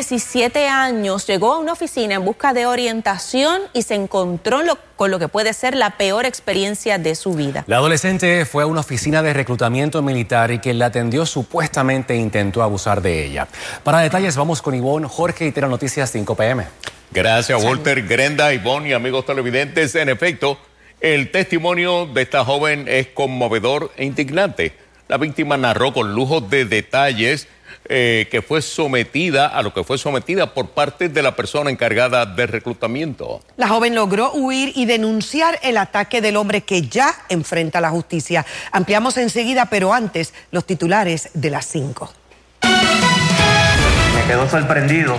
17 años llegó a una oficina en busca de orientación y se encontró con lo que puede ser la peor experiencia de su vida. La adolescente fue a una oficina de reclutamiento militar y quien la atendió supuestamente intentó abusar de ella. Para detalles vamos con Ivonne Jorge y Tera Noticias 5 PM. Gracias Walter, Grenda, Ivonne y amigos televidentes. En efecto, el testimonio de esta joven es conmovedor e indignante. La víctima narró con lujo de detalles eh, que fue sometida a lo que fue sometida por parte de la persona encargada de reclutamiento. La joven logró huir y denunciar el ataque del hombre que ya enfrenta la justicia. Ampliamos enseguida, pero antes los titulares de las 5. Me quedó sorprendido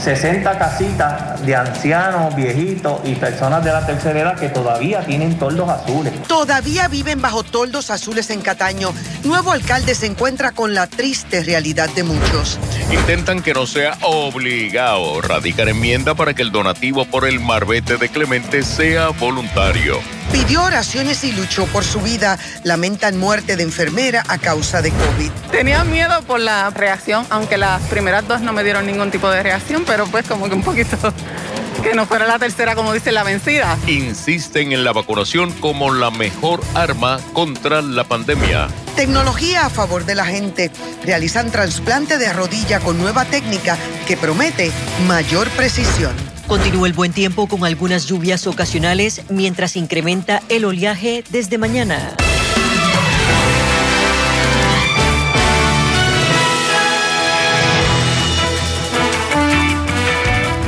60 casitas de ancianos, viejitos y personas de la tercera edad que todavía tienen toldos azules. Todavía viven bajo toldos azules en Cataño. Nuevo alcalde se encuentra con la triste realidad de muchos. Intentan que no sea obligado radicar enmienda para que el donativo por el marbete de Clemente sea voluntario. Pidió oraciones y luchó por su vida. Lamentan muerte de enfermera a causa de COVID. Tenía miedo por la reacción, aunque las primeras dos no me dieron ningún tipo de reacción, pero pues como que un poquito que no fuera la tercera, como dice la vencida. Insisten en la vacunación como la mejor arma contra la pandemia. Tecnología a favor de la gente. Realizan trasplante de rodilla con nueva técnica que promete mayor precisión. Continúa el buen tiempo con algunas lluvias ocasionales mientras incrementa el oleaje desde mañana.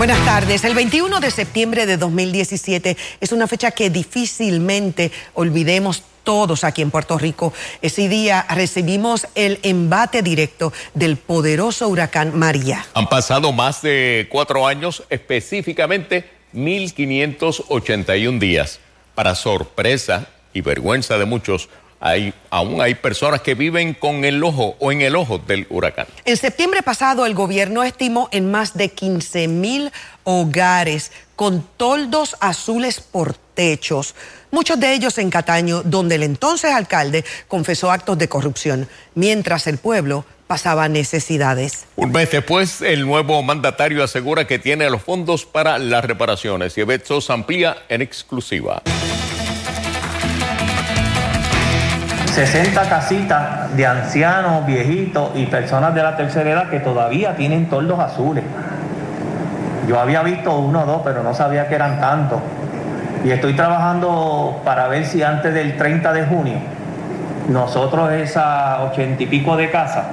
Buenas tardes. El 21 de septiembre de 2017 es una fecha que difícilmente olvidemos todos aquí en Puerto Rico. Ese día recibimos el embate directo del poderoso huracán María. Han pasado más de cuatro años, específicamente 1.581 días. Para sorpresa y vergüenza de muchos, hay, aún hay personas que viven con el ojo o en el ojo del huracán. En septiembre pasado, el gobierno estimó en más de 15 mil hogares con toldos azules por techos, muchos de ellos en Cataño, donde el entonces alcalde confesó actos de corrupción, mientras el pueblo pasaba necesidades. Un mes después, el nuevo mandatario asegura que tiene los fondos para las reparaciones y Betsos amplía en exclusiva. 60 casitas de ancianos, viejitos y personas de la tercera edad que todavía tienen toldos azules. Yo había visto uno o dos, pero no sabía que eran tantos. Y estoy trabajando para ver si antes del 30 de junio, nosotros esas ochenta y pico de casas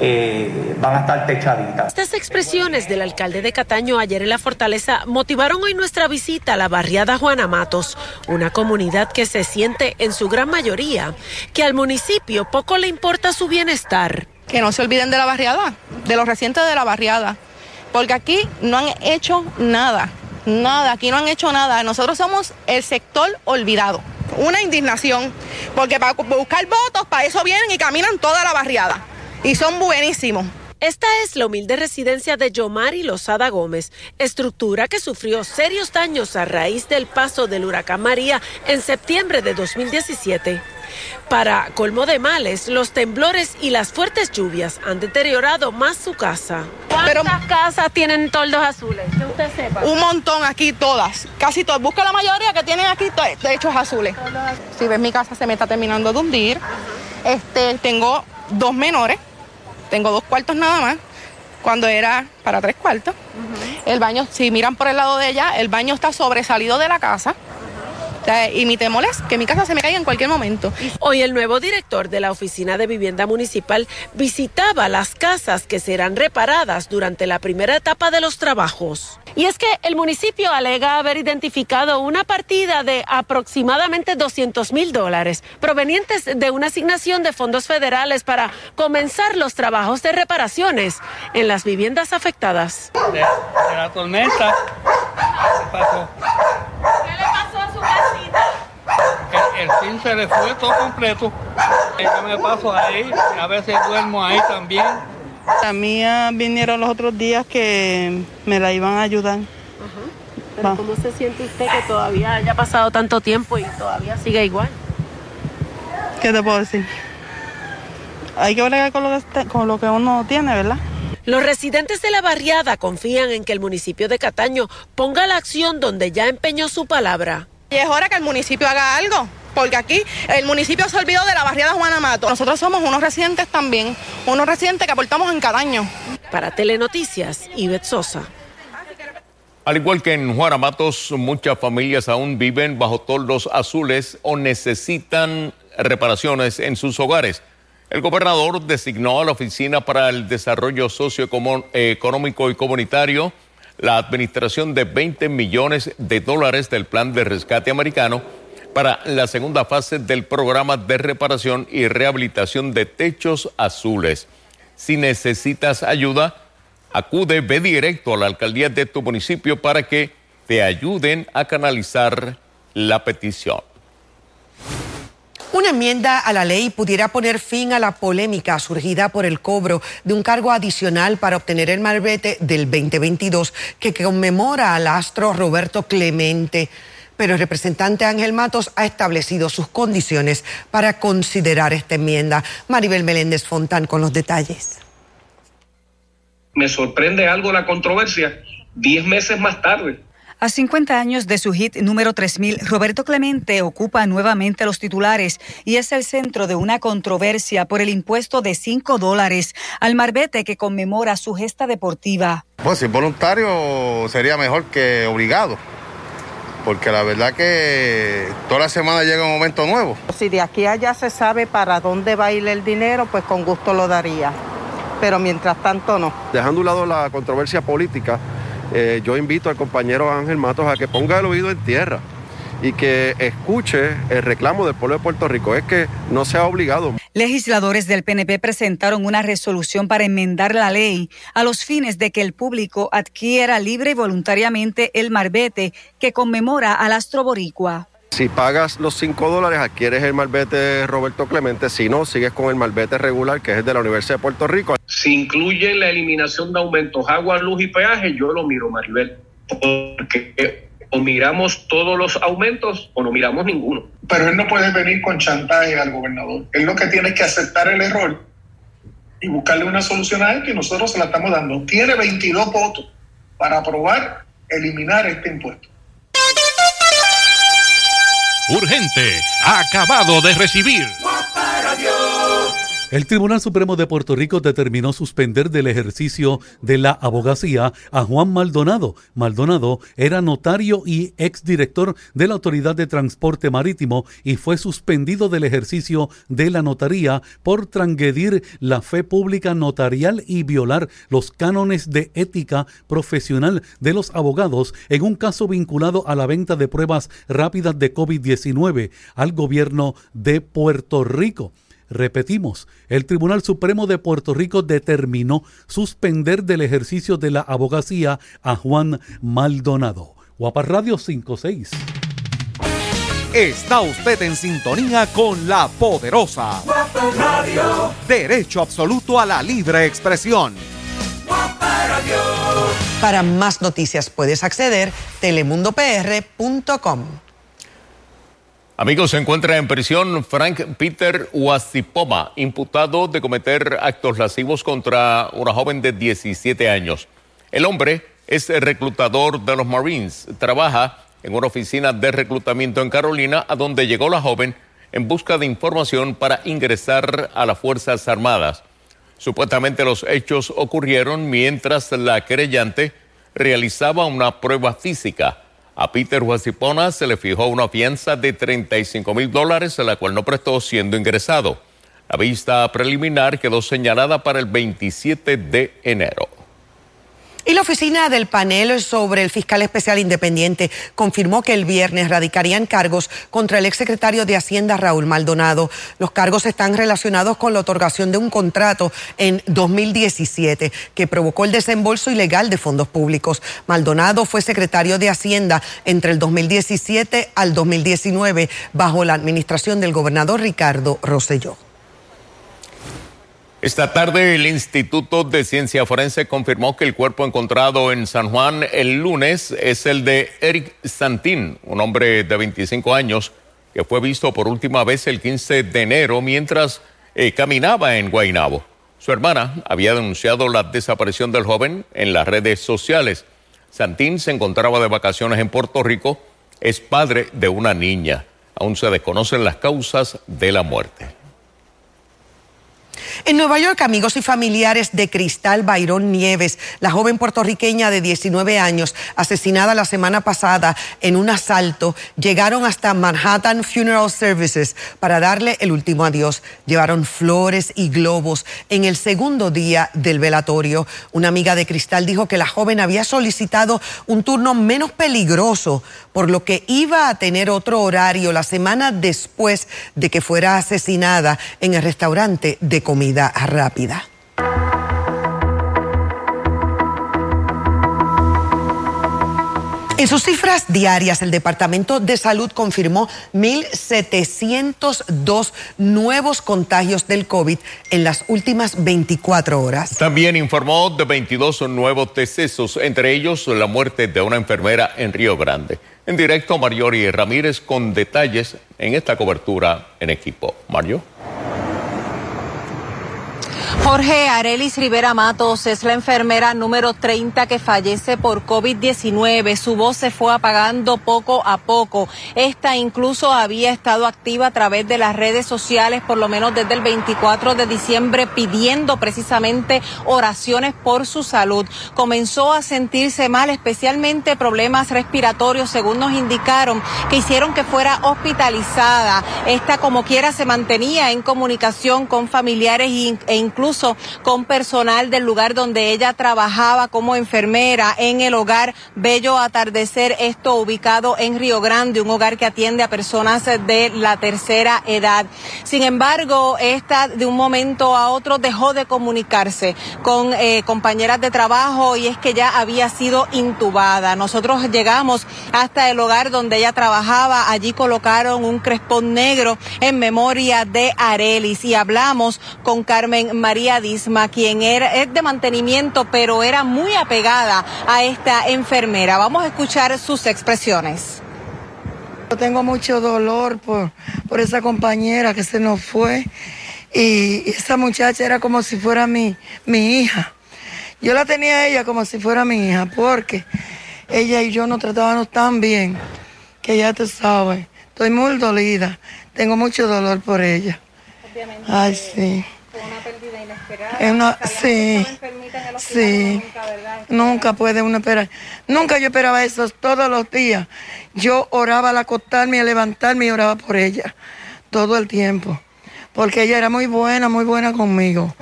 eh, van a estar techaditas. Estas expresiones del alcalde de Cataño ayer en la fortaleza motivaron hoy nuestra visita a la barriada Juana Matos, una comunidad que se siente en su gran mayoría que al municipio poco le importa su bienestar. Que no se olviden de la barriada, de los recientes de la barriada porque aquí no han hecho nada, nada, aquí no han hecho nada. Nosotros somos el sector olvidado. Una indignación, porque para buscar votos, para eso vienen y caminan toda la barriada. Y son buenísimos. Esta es la humilde residencia de Yomari Lozada Gómez, estructura que sufrió serios daños a raíz del paso del huracán María en septiembre de 2017. Para colmo de males, los temblores y las fuertes lluvias han deteriorado más su casa. ¿Cuántas casas tienen toldos azules? Que usted sepa. Un montón aquí, todas. Casi todas. Busca la mayoría que tienen aquí techos azules. Si ves mi casa se me está terminando de hundir. Este, tengo dos menores tengo dos cuartos nada más, cuando era para tres cuartos. El baño, si miran por el lado de ella, el baño está sobresalido de la casa y mi temor es que mi casa se me caiga en cualquier momento. Hoy el nuevo director de la Oficina de Vivienda Municipal visitaba las casas que serán reparadas durante la primera etapa de los trabajos. Y es que el municipio alega haber identificado una partida de aproximadamente 200 mil dólares provenientes de una asignación de fondos federales para comenzar los trabajos de reparaciones en las viviendas afectadas. De, la tormenta, ¿qué pasó? ¿Qué le pasó su casita? El, fin se le fue todo completo. Yo me paso ahí, a veces duermo ahí también. La mía vinieron los otros días que me la iban a ayudar. Pero ¿cómo se siente usted que todavía haya pasado tanto tiempo y todavía sigue igual? ¿Qué te puedo decir? Hay que bregar con lo que, con lo que uno tiene, ¿verdad? Los residentes de la barriada confían en que el municipio de Cataño ponga la acción donde ya empeñó su palabra. Y es hora que el municipio haga algo, porque aquí el municipio se olvidó de la barriada Juana Mato. Nosotros somos unos residentes también, unos residentes que aportamos en Cataño. Para Telenoticias, Ivette Sosa. Al igual que en Juana Matos, muchas familias aún viven bajo toldos azules o necesitan reparaciones en sus hogares. El gobernador designó a la Oficina para el Desarrollo Socioeconómico y Comunitario la administración de 20 millones de dólares del Plan de Rescate Americano para la segunda fase del programa de reparación y rehabilitación de techos azules. Si necesitas ayuda, acude, ve directo a la alcaldía de tu municipio para que te ayuden a canalizar la petición. Una enmienda a la ley pudiera poner fin a la polémica surgida por el cobro de un cargo adicional para obtener el malvete del 2022 que conmemora al astro Roberto Clemente. Pero el representante Ángel Matos ha establecido sus condiciones para considerar esta enmienda. Maribel Meléndez Fontán con los detalles. Me sorprende algo la controversia diez meses más tarde a 50 años de su hit número 3000, Roberto Clemente ocupa nuevamente los titulares y es el centro de una controversia por el impuesto de 5 dólares al marbete que conmemora su gesta deportiva. Pues si voluntario sería mejor que obligado porque la verdad que toda la semana llega un momento nuevo. Si de aquí a allá se sabe para dónde va a ir el dinero, pues con gusto lo daría, pero mientras tanto no. Dejando a un lado la controversia política, eh, yo invito al compañero Ángel Matos a que ponga el oído en tierra y que escuche el reclamo del pueblo de Puerto Rico, es que no sea obligado. Legisladores del PNP presentaron una resolución para enmendar la ley a los fines de que el público adquiera libre y voluntariamente el marbete que conmemora al astro boricua. Si pagas los 5 dólares, adquieres el malvete Roberto Clemente. Si no, sigues con el malvete regular, que es el de la Universidad de Puerto Rico. Si incluye la eliminación de aumentos, agua, luz y peaje, yo lo miro, Maribel. Porque o miramos todos los aumentos o no miramos ninguno. Pero él no puede venir con chantaje al gobernador. Él lo que tiene es que aceptar el error y buscarle una solución a él que nosotros se la estamos dando. Tiene 22 votos para aprobar eliminar este impuesto. Urgente, acabado de recibir. El Tribunal Supremo de Puerto Rico determinó suspender del ejercicio de la abogacía a Juan Maldonado. Maldonado era notario y exdirector de la Autoridad de Transporte Marítimo y fue suspendido del ejercicio de la notaría por transgredir la fe pública notarial y violar los cánones de ética profesional de los abogados en un caso vinculado a la venta de pruebas rápidas de COVID-19 al gobierno de Puerto Rico. Repetimos, el Tribunal Supremo de Puerto Rico determinó suspender del ejercicio de la abogacía a Juan Maldonado. Guapa Radio 56. Está usted en sintonía con la poderosa. Radio. Derecho absoluto a la libre expresión. Para más noticias puedes acceder telemundopr.com. Amigos, se encuentra en prisión Frank Peter Wasipoma, imputado de cometer actos lascivos contra una joven de 17 años. El hombre es reclutador de los Marines, trabaja en una oficina de reclutamiento en Carolina, a donde llegó la joven en busca de información para ingresar a las Fuerzas Armadas. Supuestamente los hechos ocurrieron mientras la querellante realizaba una prueba física. A Peter Huasipona se le fijó una fianza de 35 mil dólares, la cual no prestó siendo ingresado. La vista preliminar quedó señalada para el 27 de enero. Y la oficina del panel sobre el fiscal especial independiente confirmó que el viernes radicarían cargos contra el exsecretario de Hacienda Raúl Maldonado. Los cargos están relacionados con la otorgación de un contrato en 2017 que provocó el desembolso ilegal de fondos públicos. Maldonado fue secretario de Hacienda entre el 2017 al 2019 bajo la administración del gobernador Ricardo Rosselló. Esta tarde el Instituto de Ciencia Forense confirmó que el cuerpo encontrado en San Juan el lunes es el de Eric Santín, un hombre de 25 años que fue visto por última vez el 15 de enero mientras eh, caminaba en Guaynabo. Su hermana había denunciado la desaparición del joven en las redes sociales. Santín se encontraba de vacaciones en Puerto Rico, es padre de una niña. Aún se desconocen las causas de la muerte. En Nueva York, amigos y familiares de Cristal Bayrón Nieves, la joven puertorriqueña de 19 años, asesinada la semana pasada en un asalto, llegaron hasta Manhattan Funeral Services para darle el último adiós. Llevaron flores y globos en el segundo día del velatorio. Una amiga de Cristal dijo que la joven había solicitado un turno menos peligroso, por lo que iba a tener otro horario la semana después de que fuera asesinada en el restaurante de comida rápida. En sus cifras diarias, el Departamento de Salud confirmó 1.702 nuevos contagios del COVID en las últimas 24 horas. También informó de 22 nuevos decesos, entre ellos la muerte de una enfermera en Río Grande. En directo, Mariori Ramírez con detalles en esta cobertura en equipo. Mario. Jorge Arelis Rivera Matos es la enfermera número 30 que fallece por COVID-19. Su voz se fue apagando poco a poco. Esta incluso había estado activa a través de las redes sociales por lo menos desde el 24 de diciembre pidiendo precisamente oraciones por su salud. Comenzó a sentirse mal, especialmente problemas respiratorios, según nos indicaron, que hicieron que fuera hospitalizada. Esta como quiera se mantenía en comunicación con familiares e incluso con personal del lugar donde ella trabajaba como enfermera en el hogar Bello Atardecer, esto ubicado en Río Grande, un hogar que atiende a personas de la tercera edad. Sin embargo, esta de un momento a otro dejó de comunicarse con eh, compañeras de trabajo y es que ya había sido intubada. Nosotros llegamos hasta el hogar donde ella trabajaba, allí colocaron un crespón negro en memoria de Arelis y hablamos con Carmen María Disma, quien era, es de mantenimiento, pero era muy apegada a esta enfermera. Vamos a escuchar sus expresiones. Tengo mucho dolor por, por esa compañera que se nos fue y esa muchacha era como si fuera mi, mi hija. Yo la tenía a ella como si fuera mi hija porque ella y yo nos tratábamos tan bien que ya te sabes, estoy muy dolida, tengo mucho dolor por ella. Ay, sí. Una pérdida inesperada. sí, sí. Nunca, puede uno esperar. Nunca yo esperaba eso todos los días. Yo oraba al acostarme, a levantarme y oraba por ella. Todo el tiempo. Porque ella era muy buena, muy buena conmigo.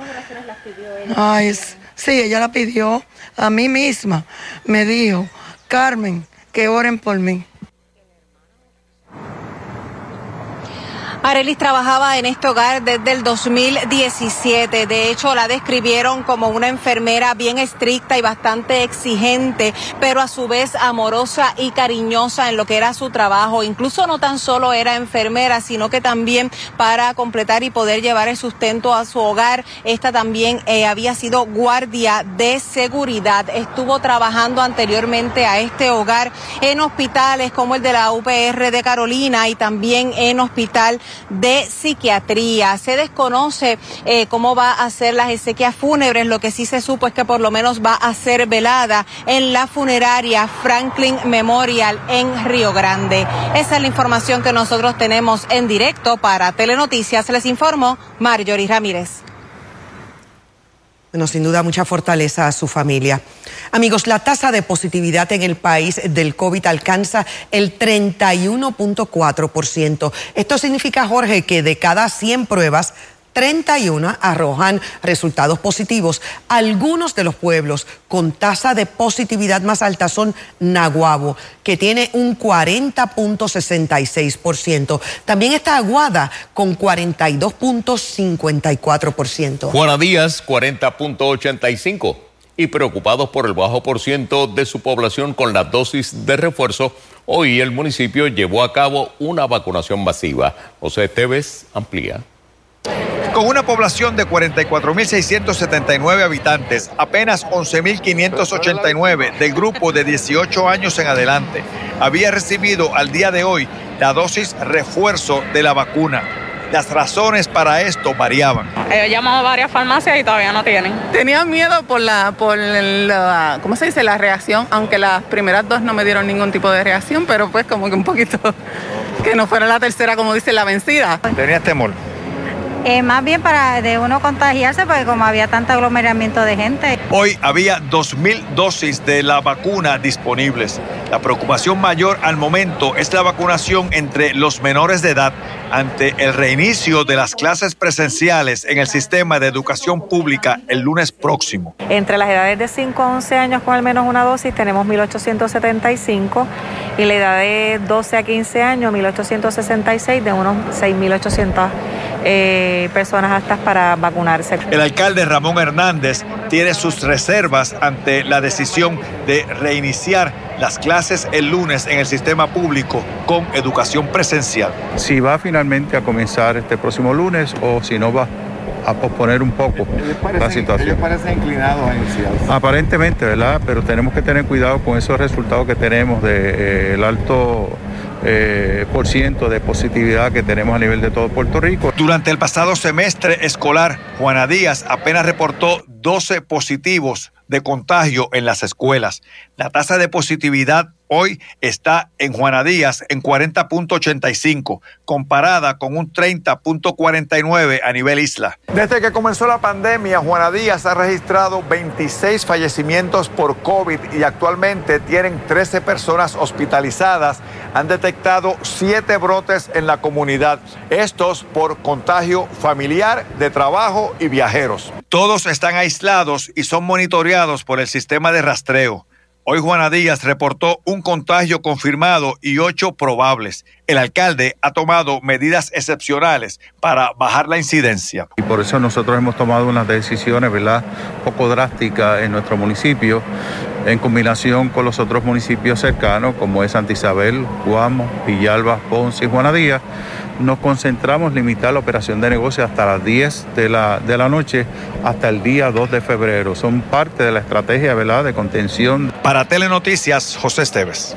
Ay, sí, ella la pidió a mí misma. Me dijo, Carmen, que oren por mí. Arelis trabajaba en este hogar desde el 2017. De hecho, la describieron como una enfermera bien estricta y bastante exigente, pero a su vez amorosa y cariñosa en lo que era su trabajo. Incluso no tan solo era enfermera, sino que también para completar y poder llevar el sustento a su hogar, esta también eh, había sido guardia de seguridad. Estuvo trabajando anteriormente a este hogar en hospitales como el de la UPR de Carolina y también en hospital de psiquiatría. Se desconoce eh, cómo va a ser las exequias fúnebres. Lo que sí se supo es que por lo menos va a ser velada en la funeraria Franklin Memorial en Río Grande. Esa es la información que nosotros tenemos en directo para Telenoticias. Les informo Marjorie Ramírez. Bueno, sin duda mucha fortaleza a su familia. Amigos, la tasa de positividad en el país del COVID alcanza el 31.4%. Esto significa, Jorge, que de cada 100 pruebas, 31 arrojan resultados positivos. Algunos de los pueblos con tasa de positividad más alta son Naguabo, que tiene un 40.66%. También está Aguada con 42.54%. Juana Díaz, 40.85% y preocupados por el bajo por ciento de su población con la dosis de refuerzo, hoy el municipio llevó a cabo una vacunación masiva. José Esteves amplía. Con una población de 44.679 habitantes, apenas 11.589 del grupo de 18 años en adelante había recibido al día de hoy la dosis refuerzo de la vacuna. Las razones para esto variaban. He llamado a varias farmacias y todavía no tienen. Tenía miedo por la, por la, ¿cómo se dice? La reacción, aunque las primeras dos no me dieron ningún tipo de reacción, pero pues como que un poquito que no fuera la tercera, como dice la vencida. ¿Tenías temor? Eh, más bien para de uno contagiarse, porque como había tanto aglomeramiento de gente. Hoy había 2.000 dosis de la vacuna disponibles. La preocupación mayor al momento es la vacunación entre los menores de edad ante el reinicio de las clases presenciales en el sistema de educación pública el lunes próximo. Entre las edades de 5 a 11 años con al menos una dosis tenemos 1.875 y la edad de 12 a 15 años 1.866 de unos 6.800 eh, personas aptas para vacunarse. El alcalde Ramón Hernández tiene sus reservas ante la decisión de reiniciar las clases el lunes en el sistema público con educación presencial. Si va finalmente a comenzar este próximo lunes o si no va a posponer un poco la situación. Ellos parecen inclinados a iniciar. Aparentemente, ¿verdad? Pero tenemos que tener cuidado con esos resultados que tenemos del alto eh, por ciento de positividad que tenemos a nivel de todo Puerto Rico. Durante el pasado semestre escolar, Juana Díaz apenas reportó 12 positivos de contagio en las escuelas. La tasa de positividad hoy está en Juana Díaz en 40.85, comparada con un 30.49 a nivel isla. Desde que comenzó la pandemia, Juana Díaz ha registrado 26 fallecimientos por COVID y actualmente tienen 13 personas hospitalizadas. Han detectado 7 brotes en la comunidad, estos por contagio familiar, de trabajo y viajeros. Todos están aislados y son monitoreados por el sistema de rastreo. Hoy Juana Díaz reportó un contagio confirmado y ocho probables. El alcalde ha tomado medidas excepcionales para bajar la incidencia. Y por eso nosotros hemos tomado unas decisiones, ¿verdad?, poco drásticas en nuestro municipio, en combinación con los otros municipios cercanos, como es Santa Isabel, Guamo, Villalba, Ponce y Juana Díaz nos concentramos en limitar la operación de negocio hasta las 10 de la, de la noche hasta el día 2 de febrero. Son parte de la estrategia ¿verdad? de contención. Para Telenoticias, José Esteves.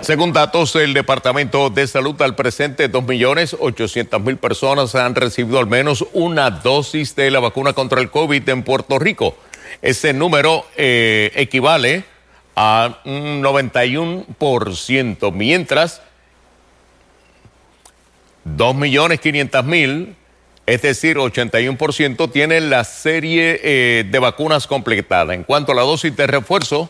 Según datos del Departamento de Salud, al presente 2.800.000 personas han recibido al menos una dosis de la vacuna contra el COVID en Puerto Rico. Ese número eh, equivale a un 91%, mientras 2.500.000, es decir, 81%, tienen la serie eh, de vacunas completada. En cuanto a la dosis de refuerzo,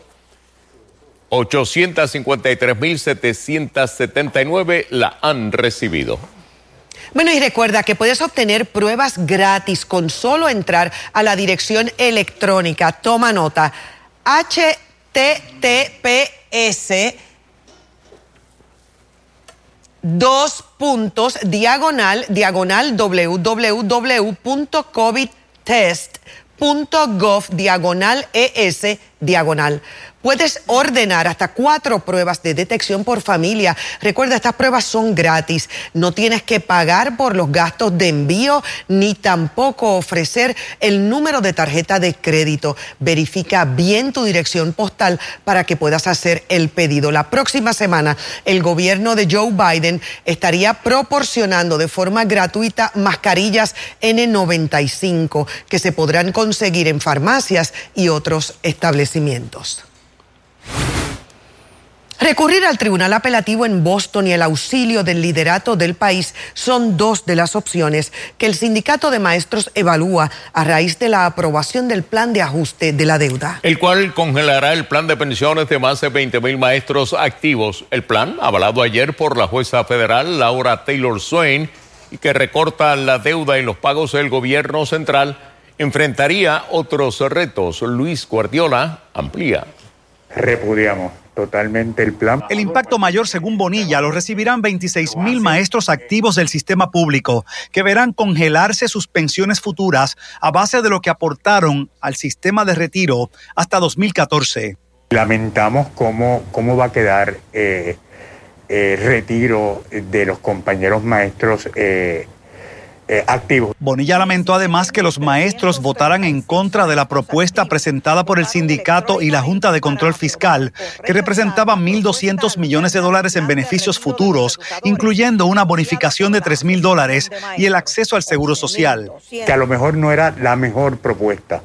853.779 la han recibido. Bueno, y recuerda que puedes obtener pruebas gratis con solo entrar a la dirección electrónica. Toma nota. HTTPS dos puntos diagonal diagonal www.covidtest.gov diagonal ES diagonal. Puedes ordenar hasta cuatro pruebas de detección por familia. Recuerda, estas pruebas son gratis. No tienes que pagar por los gastos de envío ni tampoco ofrecer el número de tarjeta de crédito. Verifica bien tu dirección postal para que puedas hacer el pedido. La próxima semana, el gobierno de Joe Biden estaría proporcionando de forma gratuita mascarillas N95 que se podrán conseguir en farmacias y otros establecimientos. Recurrir al tribunal apelativo en Boston y el auxilio del liderato del país son dos de las opciones que el sindicato de maestros evalúa a raíz de la aprobación del plan de ajuste de la deuda. El cual congelará el plan de pensiones de más de 20 mil maestros activos. El plan, avalado ayer por la jueza federal Laura Taylor Swain, y que recorta la deuda en los pagos del gobierno central, enfrentaría otros retos. Luis Guardiola amplía. Repudiamos totalmente el plan. El impacto mayor, según Bonilla, lo recibirán 26 mil maestros activos del sistema público, que verán congelarse sus pensiones futuras a base de lo que aportaron al sistema de retiro hasta 2014. Lamentamos cómo, cómo va a quedar eh, el retiro de los compañeros maestros eh, eh, activos. Bonilla lamentó además que los maestros votaran en contra de la propuesta presentada por el sindicato y la Junta de Control Fiscal, que representaba 1.200 millones de dólares en beneficios futuros, incluyendo una bonificación de 3 mil dólares y el acceso al seguro social. Que a lo mejor no era la mejor propuesta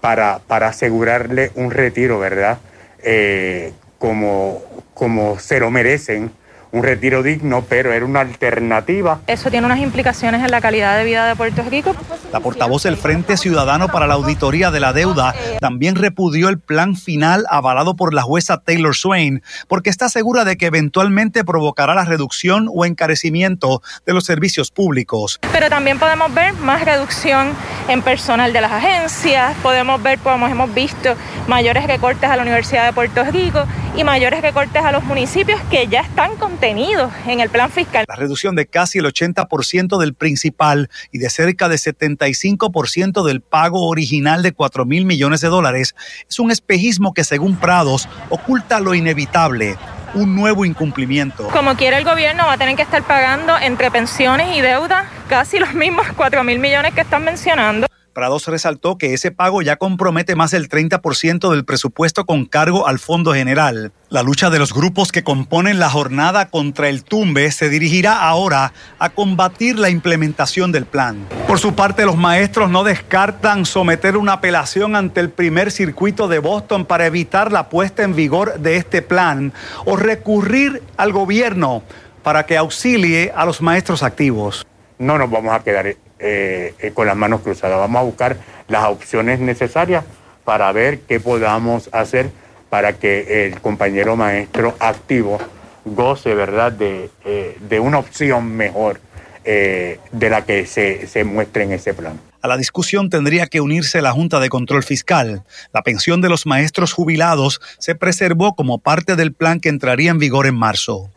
para, para asegurarle un retiro, ¿verdad? Eh, como, como se lo merecen un retiro digno, pero era una alternativa. Eso tiene unas implicaciones en la calidad de vida de Puerto Rico. La portavoz del Frente Ciudadano para la Auditoría de la Deuda también repudió el plan final avalado por la jueza Taylor Swain, porque está segura de que eventualmente provocará la reducción o encarecimiento de los servicios públicos. Pero también podemos ver más reducción en personal de las agencias, podemos ver, como hemos visto, mayores recortes a la Universidad de Puerto Rico y mayores recortes a los municipios que ya están contenidos en el plan fiscal. La reducción de casi el 80% del principal y de cerca de 75% del pago original de 4 mil millones de dólares es un espejismo que según Prados oculta lo inevitable, un nuevo incumplimiento. Como quiera el gobierno va a tener que estar pagando entre pensiones y deuda casi los mismos 4 mil millones que están mencionando. Prados resaltó que ese pago ya compromete más del 30% del presupuesto con cargo al Fondo General. La lucha de los grupos que componen la jornada contra el tumbe se dirigirá ahora a combatir la implementación del plan. Por su parte, los maestros no descartan someter una apelación ante el primer circuito de Boston para evitar la puesta en vigor de este plan o recurrir al gobierno para que auxilie a los maestros activos. No nos vamos a quedar eh, eh, con las manos cruzadas. Vamos a buscar las opciones necesarias para ver qué podamos hacer para que el compañero maestro activo goce, ¿verdad?, de, eh, de una opción mejor de la que se, se muestre en ese plan. A la discusión tendría que unirse la Junta de Control Fiscal. La pensión de los maestros jubilados se preservó como parte del plan que entraría en vigor en marzo.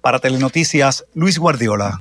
Para Telenoticias, Luis Guardiola.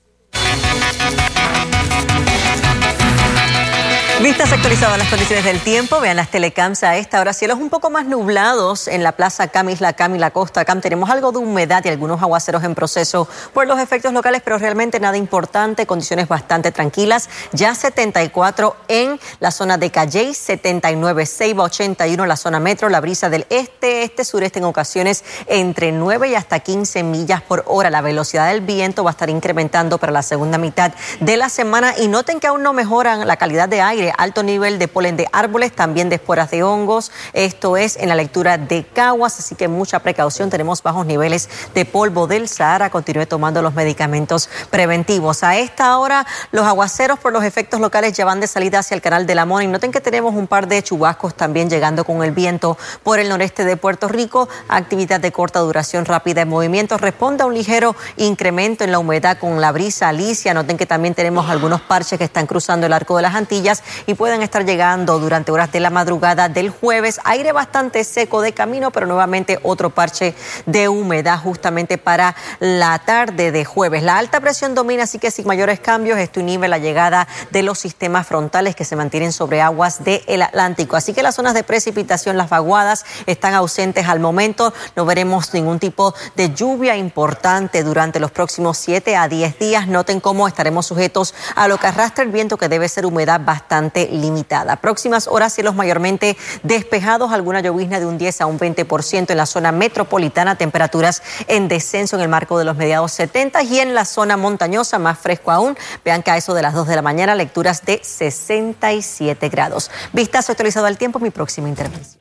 Vistas actualizadas las condiciones del tiempo, vean las telecams a esta hora. Cielos un poco más nublados en la Plaza Cam, Isla Cam y la Costa Cam. Tenemos algo de humedad y algunos aguaceros en proceso por los efectos locales, pero realmente nada importante. Condiciones bastante tranquilas. Ya 74 en la zona de Calle, 79 Ceiba, 81 en la zona metro. La brisa del este, este, sureste en ocasiones entre 9 y hasta 15 millas por hora. La velocidad del viento va a estar incrementando para la segunda mitad de la semana. Y noten que aún no mejoran la calidad de aire alto nivel de polen de árboles, también de esporas de hongos. Esto es en la lectura de Caguas, así que mucha precaución. Tenemos bajos niveles de polvo del Sahara. Continúe tomando los medicamentos preventivos. A esta hora, los aguaceros por los efectos locales ya van de salida hacia el canal de la Mona. Y noten que tenemos un par de chubascos también llegando con el viento por el noreste de Puerto Rico. Actividad de corta duración rápida en movimiento. Responde a un ligero incremento en la humedad con la brisa Alicia. Noten que también tenemos algunos parches que están cruzando el arco de las Antillas y pueden estar llegando durante horas de la madrugada del jueves. Aire bastante seco de camino, pero nuevamente otro parche de humedad justamente para la tarde de jueves. La alta presión domina, así que sin mayores cambios, esto inhibe la llegada de los sistemas frontales que se mantienen sobre aguas del Atlántico. Así que las zonas de precipitación, las vaguadas, están ausentes al momento. No veremos ningún tipo de lluvia importante durante los próximos 7 a 10 días. Noten cómo estaremos sujetos a lo que arrastra el viento, que debe ser humedad limitada. Próximas horas, cielos mayormente despejados, alguna llovizna de un 10 a un 20% en la zona metropolitana, temperaturas en descenso en el marco de los mediados 70 y en la zona montañosa, más fresco aún. Vean que a eso de las 2 de la mañana, lecturas de 67 grados. Vistazo actualizado al tiempo, mi próxima intervención.